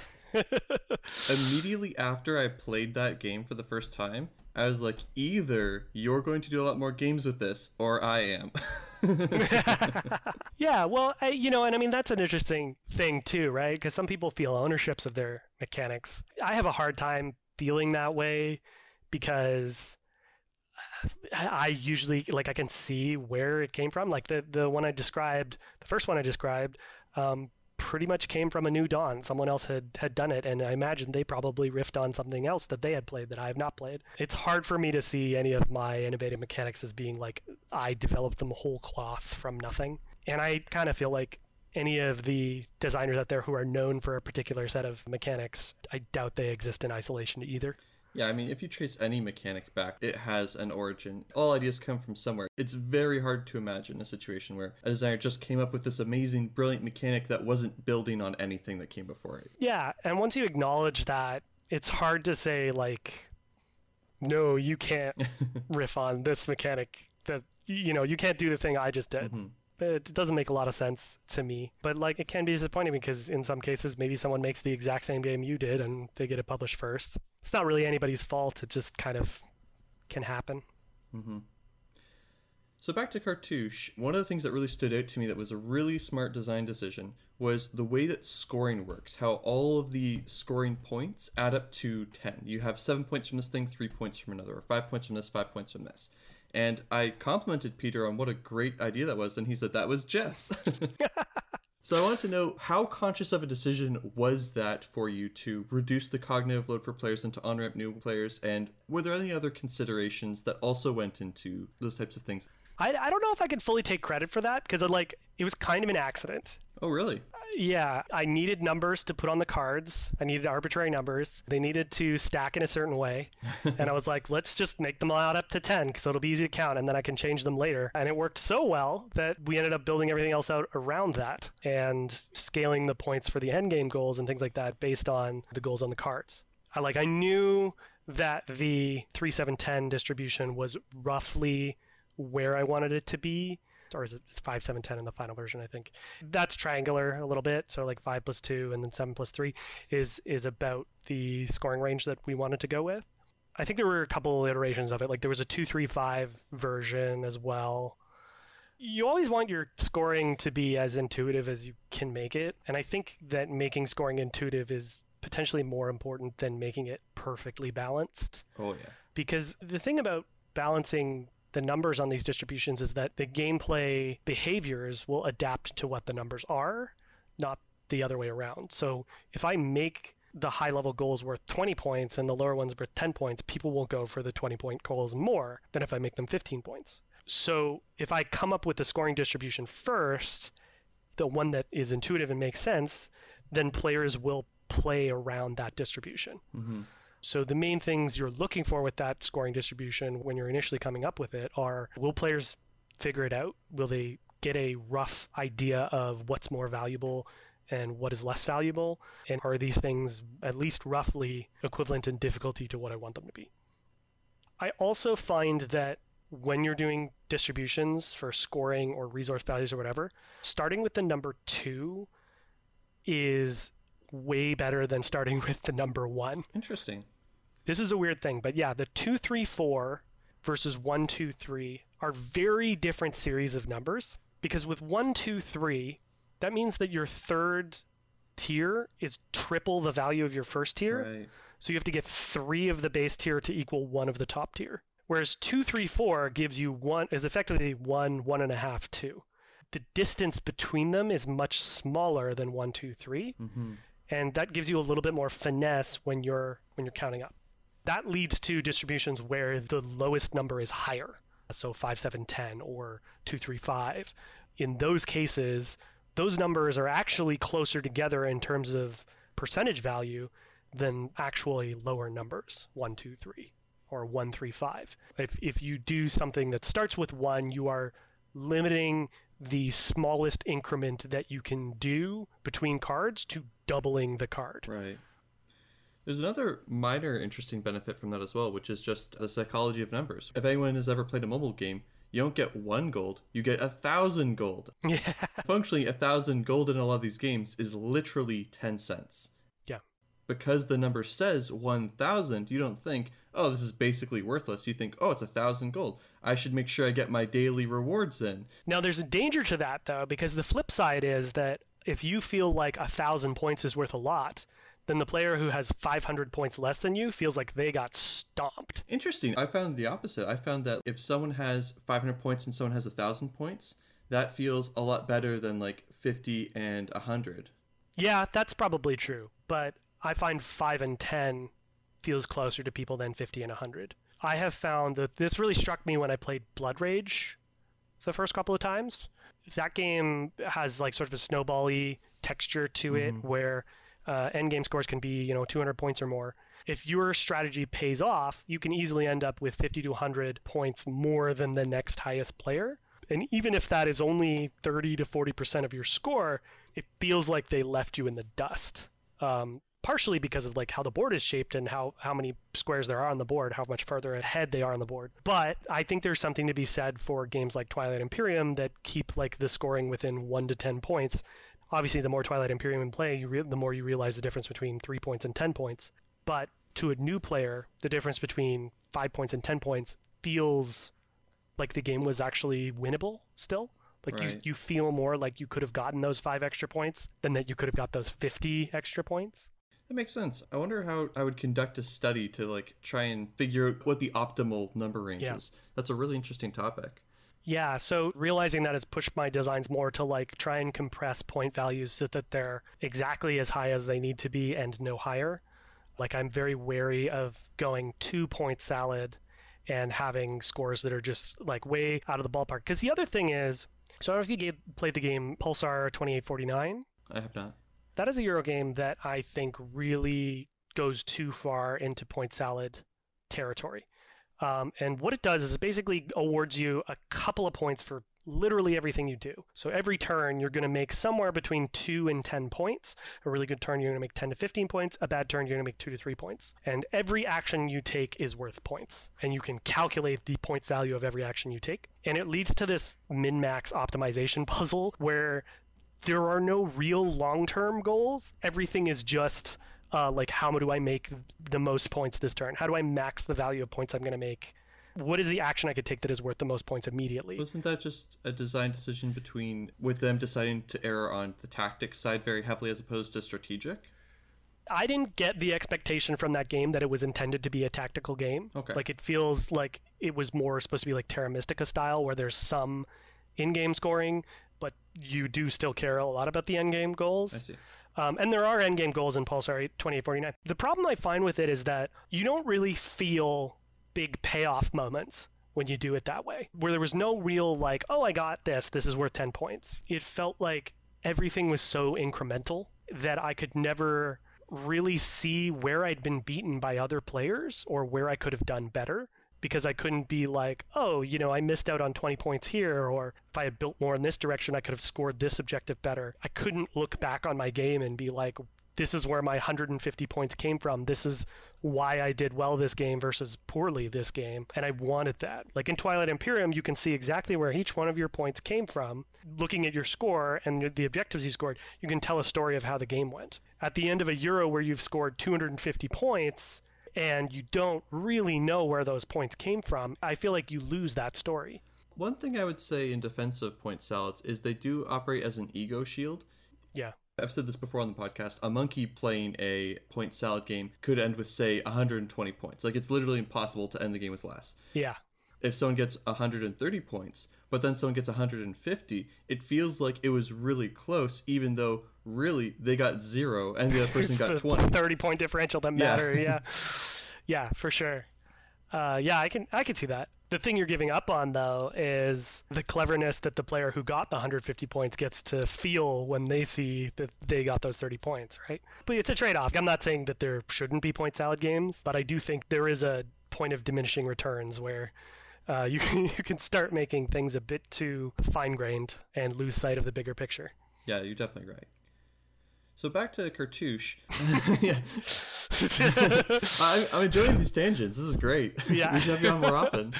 Immediately after I played that game for the first time, I was like, either you're going to do a lot more games with this, or I am. yeah, well, I, you know, and I mean that's an interesting thing too, right? Because some people feel ownerships of their mechanics. I have a hard time feeling that way because I usually like I can see where it came from. Like the the one I described, the first one I described, um, pretty much came from a new dawn. Someone else had had done it, and I imagine they probably riffed on something else that they had played that I have not played. It's hard for me to see any of my innovative mechanics as being like I developed them whole cloth from nothing. And I kind of feel like any of the designers out there who are known for a particular set of mechanics, I doubt they exist in isolation either. Yeah, I mean, if you trace any mechanic back, it has an origin. All ideas come from somewhere. It's very hard to imagine a situation where a designer just came up with this amazing, brilliant mechanic that wasn't building on anything that came before it. Yeah, and once you acknowledge that, it's hard to say, like, no, you can't riff on this mechanic that, you know, you can't do the thing I just did. Mm-hmm it doesn't make a lot of sense to me. But like it can be disappointing because in some cases maybe someone makes the exact same game you did and they get it published first. It's not really anybody's fault. It just kind of can happen. Mm-hmm. So back to Cartouche, one of the things that really stood out to me that was a really smart design decision was the way that scoring works. How all of the scoring points add up to ten. You have seven points from this thing, three points from another, or five points from this, five points from this. And I complimented Peter on what a great idea that was, and he said that was Jeff's. so I want to know how conscious of a decision was that for you to reduce the cognitive load for players and to on ramp new players? And were there any other considerations that also went into those types of things? I, I don't know if I can fully take credit for that because like it was kind of an accident. Oh really? Yeah, I needed numbers to put on the cards. I needed arbitrary numbers. They needed to stack in a certain way. and I was like, let's just make them all out up to 10 because it'll be easy to count and then I can change them later. And it worked so well that we ended up building everything else out around that and scaling the points for the end game goals and things like that based on the goals on the cards. I like I knew that the 3710 distribution was roughly where I wanted it to be or is it it's five, seven, ten in the final version? I think that's triangular a little bit. So like five plus two and then seven plus three is is about the scoring range that we wanted to go with. I think there were a couple iterations of it. Like there was a two, three, five version as well. You always want your scoring to be as intuitive as you can make it, and I think that making scoring intuitive is potentially more important than making it perfectly balanced. Oh yeah. Because the thing about balancing the numbers on these distributions is that the gameplay behaviors will adapt to what the numbers are, not the other way around. So if I make the high level goals worth 20 points and the lower ones worth 10 points, people will go for the 20 point goals more than if I make them 15 points. So if I come up with the scoring distribution first, the one that is intuitive and makes sense, then players will play around that distribution. Mm-hmm. So the main things you're looking for with that scoring distribution when you're initially coming up with it are will players figure it out? Will they get a rough idea of what's more valuable and what is less valuable? And are these things at least roughly equivalent in difficulty to what I want them to be? I also find that when you're doing distributions for scoring or resource values or whatever, starting with the number two is way better than starting with the number one. Interesting. This is a weird thing, but yeah, the 234 versus 123 are very different series of numbers because with 123, that means that your third tier is triple the value of your first tier. Right. So you have to get three of the base tier to equal one of the top tier. Whereas 234 gives you one, is effectively one, one and a half, two. The distance between them is much smaller than one, two, three, Mm-hmm. and that gives you a little bit more finesse when you're when you're counting up that leads to distributions where the lowest number is higher. So 5, 7, 10 or 2, 3, 5. In those cases, those numbers are actually closer together in terms of percentage value than actually lower numbers, 1, 2, 3 or 1, 3, 5. If, if you do something that starts with 1, you are limiting the smallest increment that you can do between cards to doubling the card. Right. There's another minor interesting benefit from that as well, which is just the psychology of numbers. If anyone has ever played a mobile game, you don't get one gold, you get a thousand gold. Yeah. Functionally, a thousand gold in a lot of these games is literally 10 cents. Yeah. Because the number says 1,000, you don't think, oh, this is basically worthless. You think, oh, it's a thousand gold. I should make sure I get my daily rewards in. Now, there's a danger to that, though, because the flip side is that if you feel like a thousand points is worth a lot, then the player who has 500 points less than you feels like they got stomped. Interesting. I found the opposite. I found that if someone has 500 points and someone has 1,000 points, that feels a lot better than like 50 and 100. Yeah, that's probably true. But I find 5 and 10 feels closer to people than 50 and 100. I have found that this really struck me when I played Blood Rage the first couple of times. That game has like sort of a snowbally texture to it Mhm. where uh, end game scores can be you know 200 points or more. If your strategy pays off, you can easily end up with 50 to 100 points more than the next highest player. And even if that is only 30 to 40 percent of your score, it feels like they left you in the dust. Um, partially because of like how the board is shaped and how how many squares there are on the board, how much further ahead they are on the board. But I think there's something to be said for games like Twilight Imperium that keep like the scoring within one to 10 points obviously the more Twilight Imperium you play, you re- the more you realize the difference between three points and ten points. But to a new player, the difference between five points and ten points feels like the game was actually winnable still. Like you, you feel more like you could have gotten those five extra points than that you could have got those 50 extra points. That makes sense. I wonder how I would conduct a study to like try and figure out what the optimal number range Yeah. is. That's a really interesting topic. Yeah, so realizing that has pushed my designs more to like try and compress point values so that they're exactly as high as they need to be and no higher. Like I'm very wary of going two point salad and having scores that are just like way out of the ballpark. Because the other thing is, so I don't know if you gave, played the game Pulsar 2849. I have not. That is a Euro game that I think really goes too far into point salad territory. Um, and what it does is it basically awards you a couple of points for literally everything you do. So every turn, you're going to make somewhere between 2 and 10 points. A really good turn, you're going to make 10 to 15 points. A bad turn, you're going to make 2 to 3 points. And every action you take is worth points. And you can calculate the point value of every action you take. And it leads to this min max optimization puzzle where there are no real long term goals. Everything is just uh, like how do I make the most points this turn? How do I max the value of points I'm going to make? What is the action I could take that is worth the most points immediately? Wasn't that just a design decision between with them deciding to err on the tactics side very heavily as opposed to strategic? I didn't get the expectation from that game that it was intended to be a tactical game. Okay. Like it feels like it was more supposed to be like Terra Mystica style, where there's some in-game scoring, but you do still care a lot about the end-game goals. I see. Um, and there are end-game goals in Pulsar 2849. The problem I find with it is that you don't really feel big payoff moments when you do it that way, where there was no real like, oh, I got this. This is worth 10 points. It felt like everything was so incremental that I could never really see where I'd been beaten by other players or where I could have done better because I couldn't be like, oh, you know, I missed out on 20 points here, or if I had built more in this direction, I could have scored this objective better. I couldn't look back on my game and be like, this is where my 150 points came from. This is why I did well this game versus poorly this game. And I wanted that. Like in Twilight Imperium, you can see exactly where each one of your points came from. Looking at your score and the objectives you scored, you can tell a story of how the game went. At the end of a Euro where you've scored 250 points, and you don't really know where those points came from, I feel like you lose that story. One thing I would say in defense of point salads is they do operate as an ego shield. Yeah. I've said this before on the podcast. A monkey playing a point salad game could end with, say, 120 points. Like, it's literally impossible to end the game with less. Yeah. If someone gets 130 points, but then someone gets 150, it feels like it was really close, even though really they got zero and the other person got 20. 30 point differential that matter. Yeah. yeah, yeah, for sure. Uh, yeah, I can I can see that. The thing you're giving up on though is the cleverness that the player who got the 150 points gets to feel when they see that they got those 30 points, right? But it's a trade-off. I'm not saying that there shouldn't be point salad games, but I do think there is a point of diminishing returns where uh, you can you can start making things a bit too fine-grained and lose sight of the bigger picture. Yeah, you're definitely right. So back to Cartouche. yeah. I'm, I'm enjoying these tangents. This is great. Yeah. we should have you on more often.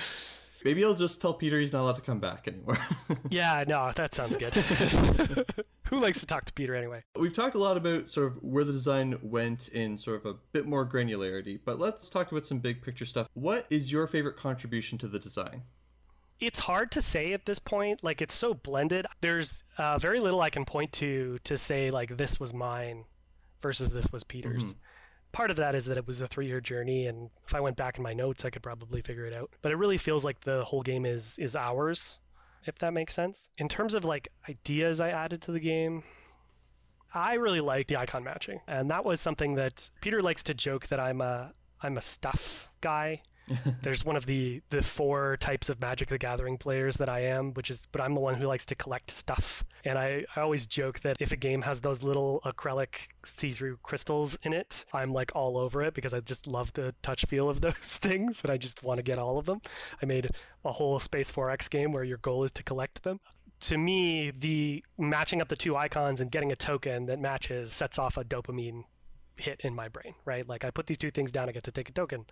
Maybe I'll just tell Peter he's not allowed to come back anymore. yeah, no, that sounds good. Who likes to talk to Peter anyway? We've talked a lot about sort of where the design went in sort of a bit more granularity, but let's talk about some big picture stuff. What is your favorite contribution to the design? it's hard to say at this point. Like it's so blended. There's uh, very little I can point to to say like this was mine versus this was Peter's. Mm-hmm. Part of that is that it was a three-year journey, and if I went back in my notes, I could probably figure it out. But it really feels like the whole game is is ours, if that makes sense. In terms of like ideas I added to the game, I really like the icon matching, and that was something that Peter likes to joke that I'm a I'm a stuff guy there's one of the the four types of Magic the Gathering players that I am, which is but I'm the one who likes to collect stuff. And I, I always joke that if a game has those little acrylic see-through crystals in it, I'm like all over it because I just love the touch feel of those things and I just want to get all of them. I made a whole Space 4X game where your goal is to collect them to me, the matching up the two icons and getting a token that matches sets off a dopamine hit in my brain, right? Like I put these two things down, I get to take a token.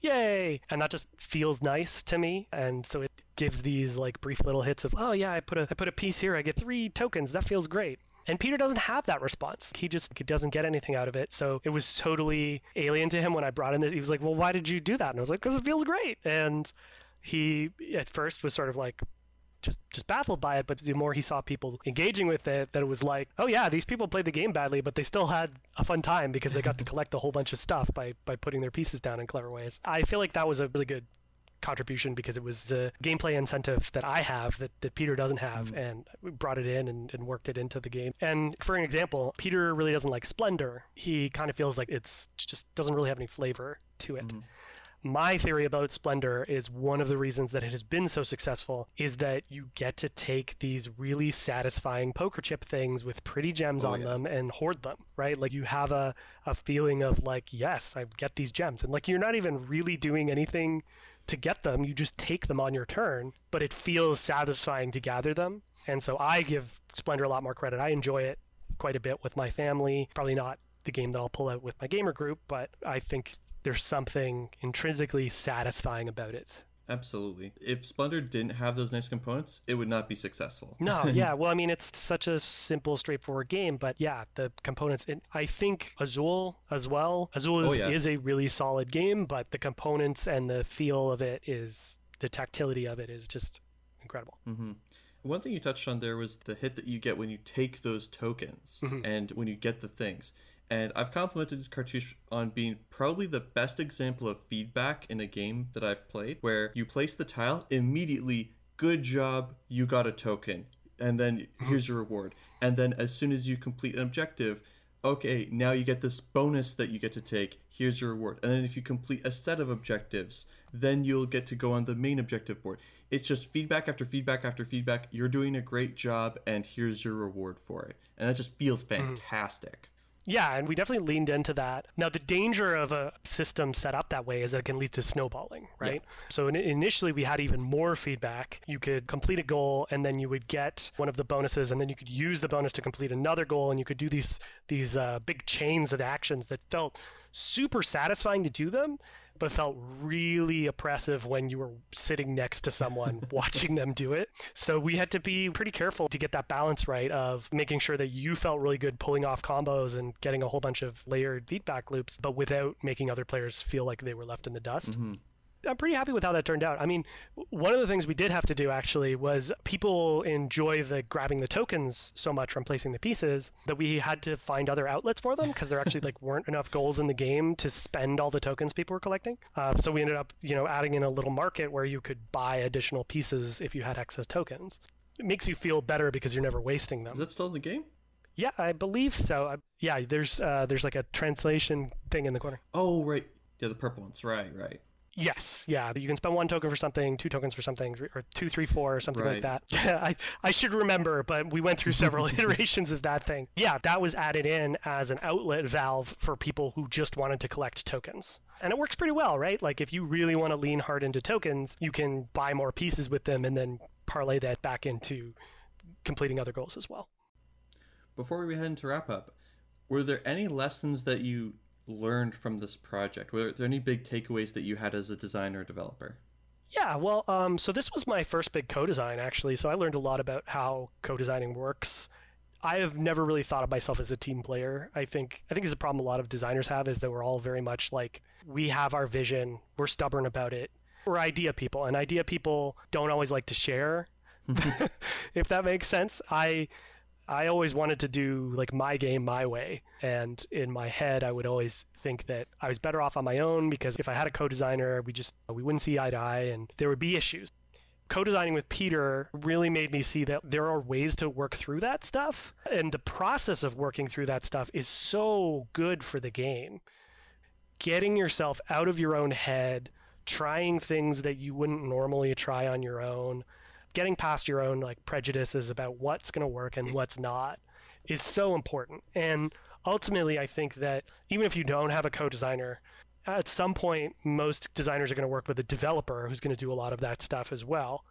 Yay! And that just feels nice to me. And so it gives these like brief little hits of, oh yeah, I put a I put a piece here, I get three tokens. That feels great. And Peter doesn't have that response. He just he doesn't get anything out of it. So it was totally alien to him when I brought in this. He was like, "Well, why did you do that?" And I was like, "Because it feels great." And he at first was sort of like, just just baffled by it. But the more he saw people engaging with it, that it was like, oh yeah, these people played the game badly, but they still had a fun time because they got to collect a whole bunch of stuff by by putting their pieces down in clever ways. I feel like that was a really good contribution because it was a gameplay incentive that I have that, that Peter doesn't have mm. and we brought it in and, and worked it into the game. And for an example, Peter really doesn't like Splendor. He kind of feels like it's just doesn't really have any flavor to it. Mm. My theory about Splendor is one of the reasons that it has been so successful is that you get to take these really satisfying poker chip things with pretty gems Oh, on yeah. them and hoard them, right? Like you have a, a feeling of like, yes, I get these gems. And like you're not even really doing anything to get them. You just take them on your turn, but it feels satisfying to gather them. And so I give Splendor a lot more credit. I enjoy it quite a bit with my family. Probably not the game that I'll pull out with my gamer group, but I think there's something intrinsically satisfying about it. Absolutely. If Splendor didn't have those nice components, it would not be successful. No, yeah. Well, I mean, it's such a simple, straightforward game, but yeah, the components. And I think Azul as well. Azul is, Oh, yeah. is a really solid game, but the components and the feel of it is the tactility of it is just incredible. hmm One thing you touched on there was the hit that you get when you take those tokens Mhm. and when you get the things. And I've complimented Cartouche on being probably the best example of feedback in a game that I've played, where you place the tile, immediately, good job, you got a token. And then hmm. here's your reward. And then as soon as you complete an objective, okay, now you get this bonus that you get to take. Here's your reward. And then if you complete a set of objectives, then you'll get to go on the main objective board. It's just feedback after feedback after feedback. You're doing a great job, and here's your reward for it. And that just feels hmm. fantastic. Yeah, and we definitely leaned into that. Now, the danger of a system set up that way is that it can lead to snowballing, right? So in, initially, we had even more feedback. You could complete a goal, and then you would get one of the bonuses, and then you could use the bonus to complete another goal, and you could do these these uh, big chains of actions that felt super satisfying to do them, but felt really oppressive when you were sitting next to someone watching them do it. So we had to be pretty careful to get that balance right of making sure that you felt really good pulling off combos and getting a whole bunch of layered feedback loops, but without making other players feel like they were left in the dust. hmm I'm pretty happy with how that turned out. I mean, one of the things we did have to do actually was people enjoy the grabbing the tokens so much from placing the pieces that we had to find other outlets for them because there actually like weren't enough goals in the game to spend all the tokens people were collecting. Uh, so we ended up, you know, adding in a little market where you could buy additional pieces if you had excess tokens. It makes you feel better because you're never wasting them. Is that still in the game? Yeah, I believe so. I, yeah, there's uh, there's like a translation thing in the corner. Oh, right. Yeah, the purple ones. Right, right. Yes, yeah. You can spend one token for something, two tokens for something, three- or two, three, four, or something like that. I, I should remember, but we went through several iterations of that thing. Yeah, that was added in as an outlet valve for people who just wanted to collect tokens. And it works pretty well, right? Like if you really want to lean hard into tokens, you can buy more pieces with them and then parlay that back into completing other goals as well. Before we head into wrap up, were there any lessons that you learned from this project? Were there any big takeaways that you had as a designer or developer? Yeah, well, um, so this was my first big co-design actually. So I learned a lot about how co-designing works. I have never really thought of myself as a team player. I think I think is a problem a lot of designers have is that we're all very much like we have our vision, we're stubborn about it. We're idea people, and idea people don't always like to share. if that makes sense. I I always wanted to do like my game my way, and in my head I would always think that I was better off on my own because if I had a co-designer, we just we wouldn't see eye to eye, and there would be issues. Co-designing with Peter really made me see that there are ways to work through that stuff, and the process of working through that stuff is so good for the game. Getting yourself out of your own head, trying things that you wouldn't normally try on your own, getting past your own like prejudices about what's going to work and what's not is so important. And ultimately, I think that even if you don't have a co-designer, at some point, most designers are going to work with a developer who's going to do a lot of that stuff as well.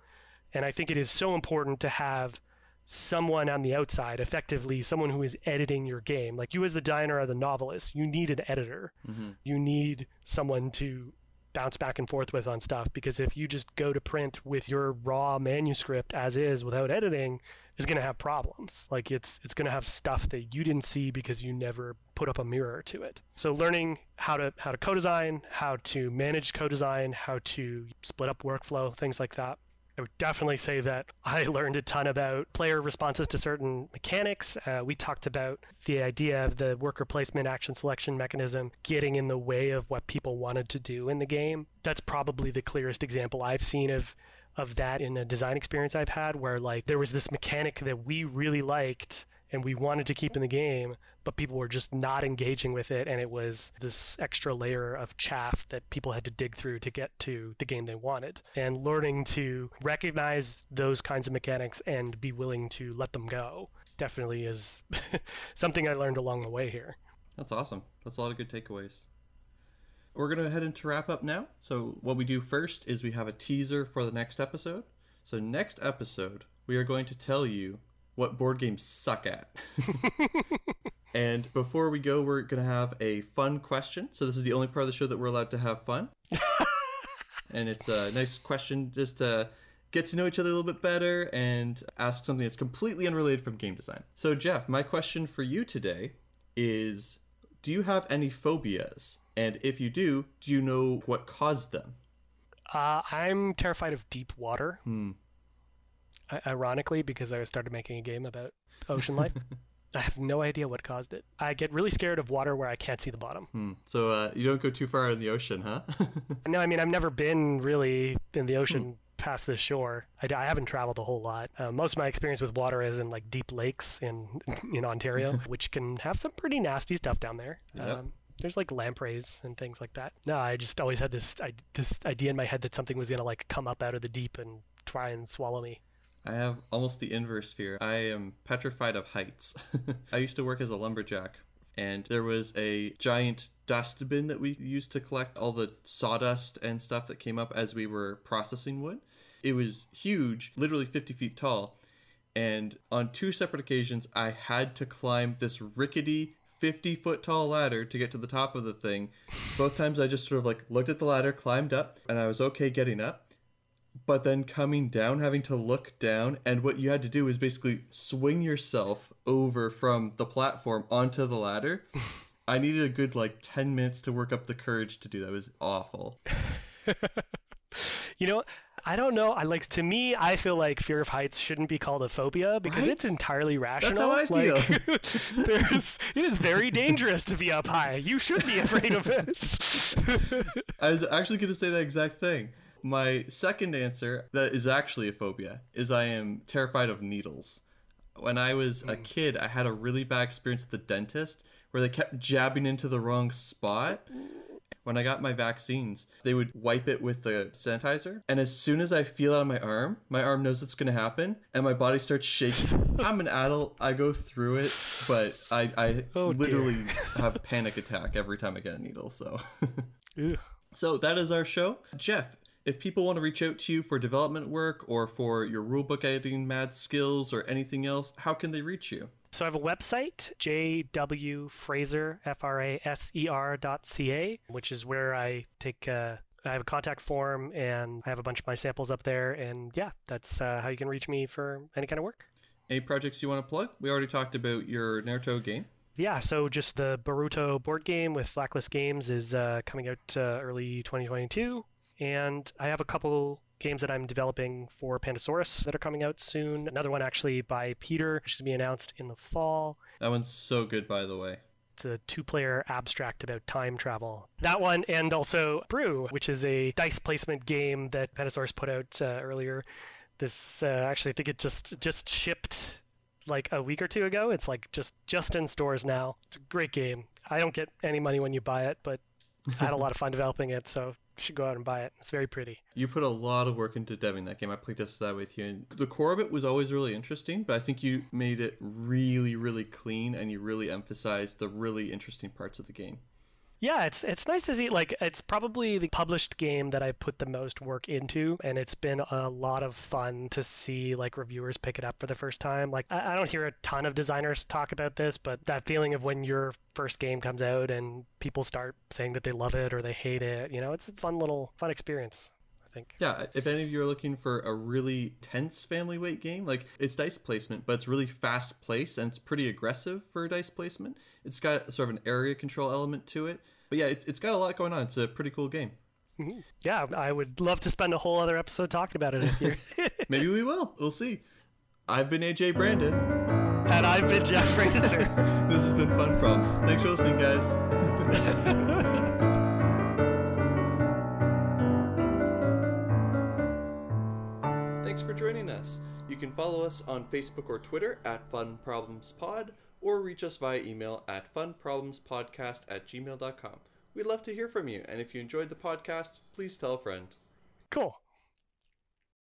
And I think it is so important to have someone on the outside, effectively someone who is editing your game. Like you as the designer or the novelist, you need an editor. hmm You need someone to bounce back and forth with on stuff because if you just go to print with your raw manuscript as is without editing is going to have problems. Like it's it's going to have stuff that you didn't see because you never put up a mirror to it. So learning how to how to co-design how to manage co-design how to split up workflow things like that I would definitely say that I learned a ton about player responses to certain mechanics. Uh, we talked about the idea of the worker placement action selection mechanism getting in the way of what people wanted to do in the game. That's probably the clearest example I've seen of of that in a design experience I've had where like there was this mechanic that we really liked and we wanted to keep in the game, but people were just not engaging with it, and it was this extra layer of chaff that people had to dig through to get to the game they wanted. And learning to recognize those kinds of mechanics and be willing to let them go definitely is something I learned along the way here. That's awesome. That's a lot of good takeaways. We're going to head into wrap up now. So, what we do first is we have a teaser for the next episode. So, next episode, we are going to tell you what board games suck at. and before we go, we're going to have a fun question. So, this is the only part of the show that we're allowed to have fun. and it's a nice question just to get to know each other a little bit better and ask something that's completely unrelated from game design. So, Jeff, my question for you today is Do you have any phobias? And if you do, do you know what caused them? Uh, I'm terrified of deep water. Hmm. Ironically, because I started making a game about ocean life. I have no idea what caused it. I get really scared of water where I can't see the bottom. Hmm. So uh, you don't go too far in the ocean, huh? No, I mean, I've never been really in the ocean past the shore. I, I haven't traveled a whole lot. Uh, most of my experience with water is in like deep lakes in in Ontario, which can have some pretty nasty stuff down there. Yep. Um, there's like lampreys and things like that. No, I just always had this I, this idea in my head that something was gonna like come up out of the deep and try and swallow me. I have almost the inverse fear. I am petrified of heights. I used to work as a lumberjack, and there was a giant dust bin that we used to collect all the sawdust and stuff that came up as we were processing wood. It was huge, literally 50 feet tall. And on two separate occasions, I had to climb this rickety 50 foot tall ladder to get to the top of the thing. Both times I just sort of like looked at the ladder, climbed up, and I was okay getting up but then coming down, having to look down, and what you had to do is basically swing yourself over from the platform onto the ladder. I needed a good like 10 minutes to work up the courage to do that. It was awful. You know, I don't know. I like to me, I feel like fear of heights shouldn't be called a phobia because Right? it's entirely rational. That's how I feel. There's, it is very dangerous to be up high. You should be afraid of it. I was actually going to say that exact thing. My second answer, that is actually a phobia, is I am terrified of needles. When I was a hmm. kid, I had a really bad experience at the dentist where they kept jabbing into the wrong spot. When I got my vaccines, they would wipe it with the sanitizer, and as soon as I feel it on my arm, my arm knows it's gonna happen, and my body starts shaking. I'm an adult, I go through it, but I, I Oh, literally have a panic attack every time I get a needle, so. So that is our show. Jeff, if people want to reach out to you for development work or for your rulebook editing mad skills or anything else, how can they reach you? So I have a website, jwfraser, F-R-A-S-E-R dot C-A, which is where I take, uh, I have a contact form and I have a bunch of my samples up there. And yeah, that's uh, how you can reach me for any kind of work. Any projects you want to plug? We already talked about your Naruto game. Yeah, so just the Boruto board game with Blacklist Games is uh, coming out uh, early 2022. And I have a couple games that I'm developing for Pandasaurus that are coming out soon. Another one actually by Peter, which is to be announced in the fall. That one's so good, by the way. It's a two player abstract about time travel. That one, and also Brew, which is a dice placement game that Pandasaurus put out uh, earlier. This uh, actually, I think it just just shipped like a week or two ago. It's like just just in stores now. It's a great game. I don't get any money when you buy it, but I had a lot of fun developing it, so should go out and buy it. It's very pretty. You put a lot of work into deving that game. I played tested that with you, and the core of it was always really interesting. But I think you made it really, really clean, and you really emphasized the really interesting parts of the game. Yeah, it's it's nice to see. Like, it's probably the published game that I put the most work into, and it's been a lot of fun to see like reviewers pick it up for the first time. Like, I, I don't hear a ton of designers talk about this, but that feeling of when your first game comes out and people start saying that they love it or they hate it, you know, it's a fun little fun experience. I think. Yeah, if any of you are looking for a really tense family weight game, like it's dice placement, but it's really fast paced and it's pretty aggressive for dice placement. It's got sort of an area control element to it. But yeah, it's, it's got a lot going on. It's a pretty cool game. Mm-hmm. Yeah, I would love to spend a whole other episode talking about it if you're. Maybe we will. We'll see. I've been AJ Brandon. and I've been Jeff Fraser. This has been Fun Problems. Thanks for listening, guys. Thanks for joining us. You can follow us on Facebook or Twitter at Fun Problems Pod, or reach us via email at funproblemspodcast at gmail.com. We'd love to hear from you, and if you enjoyed the podcast, please tell a friend. Cool.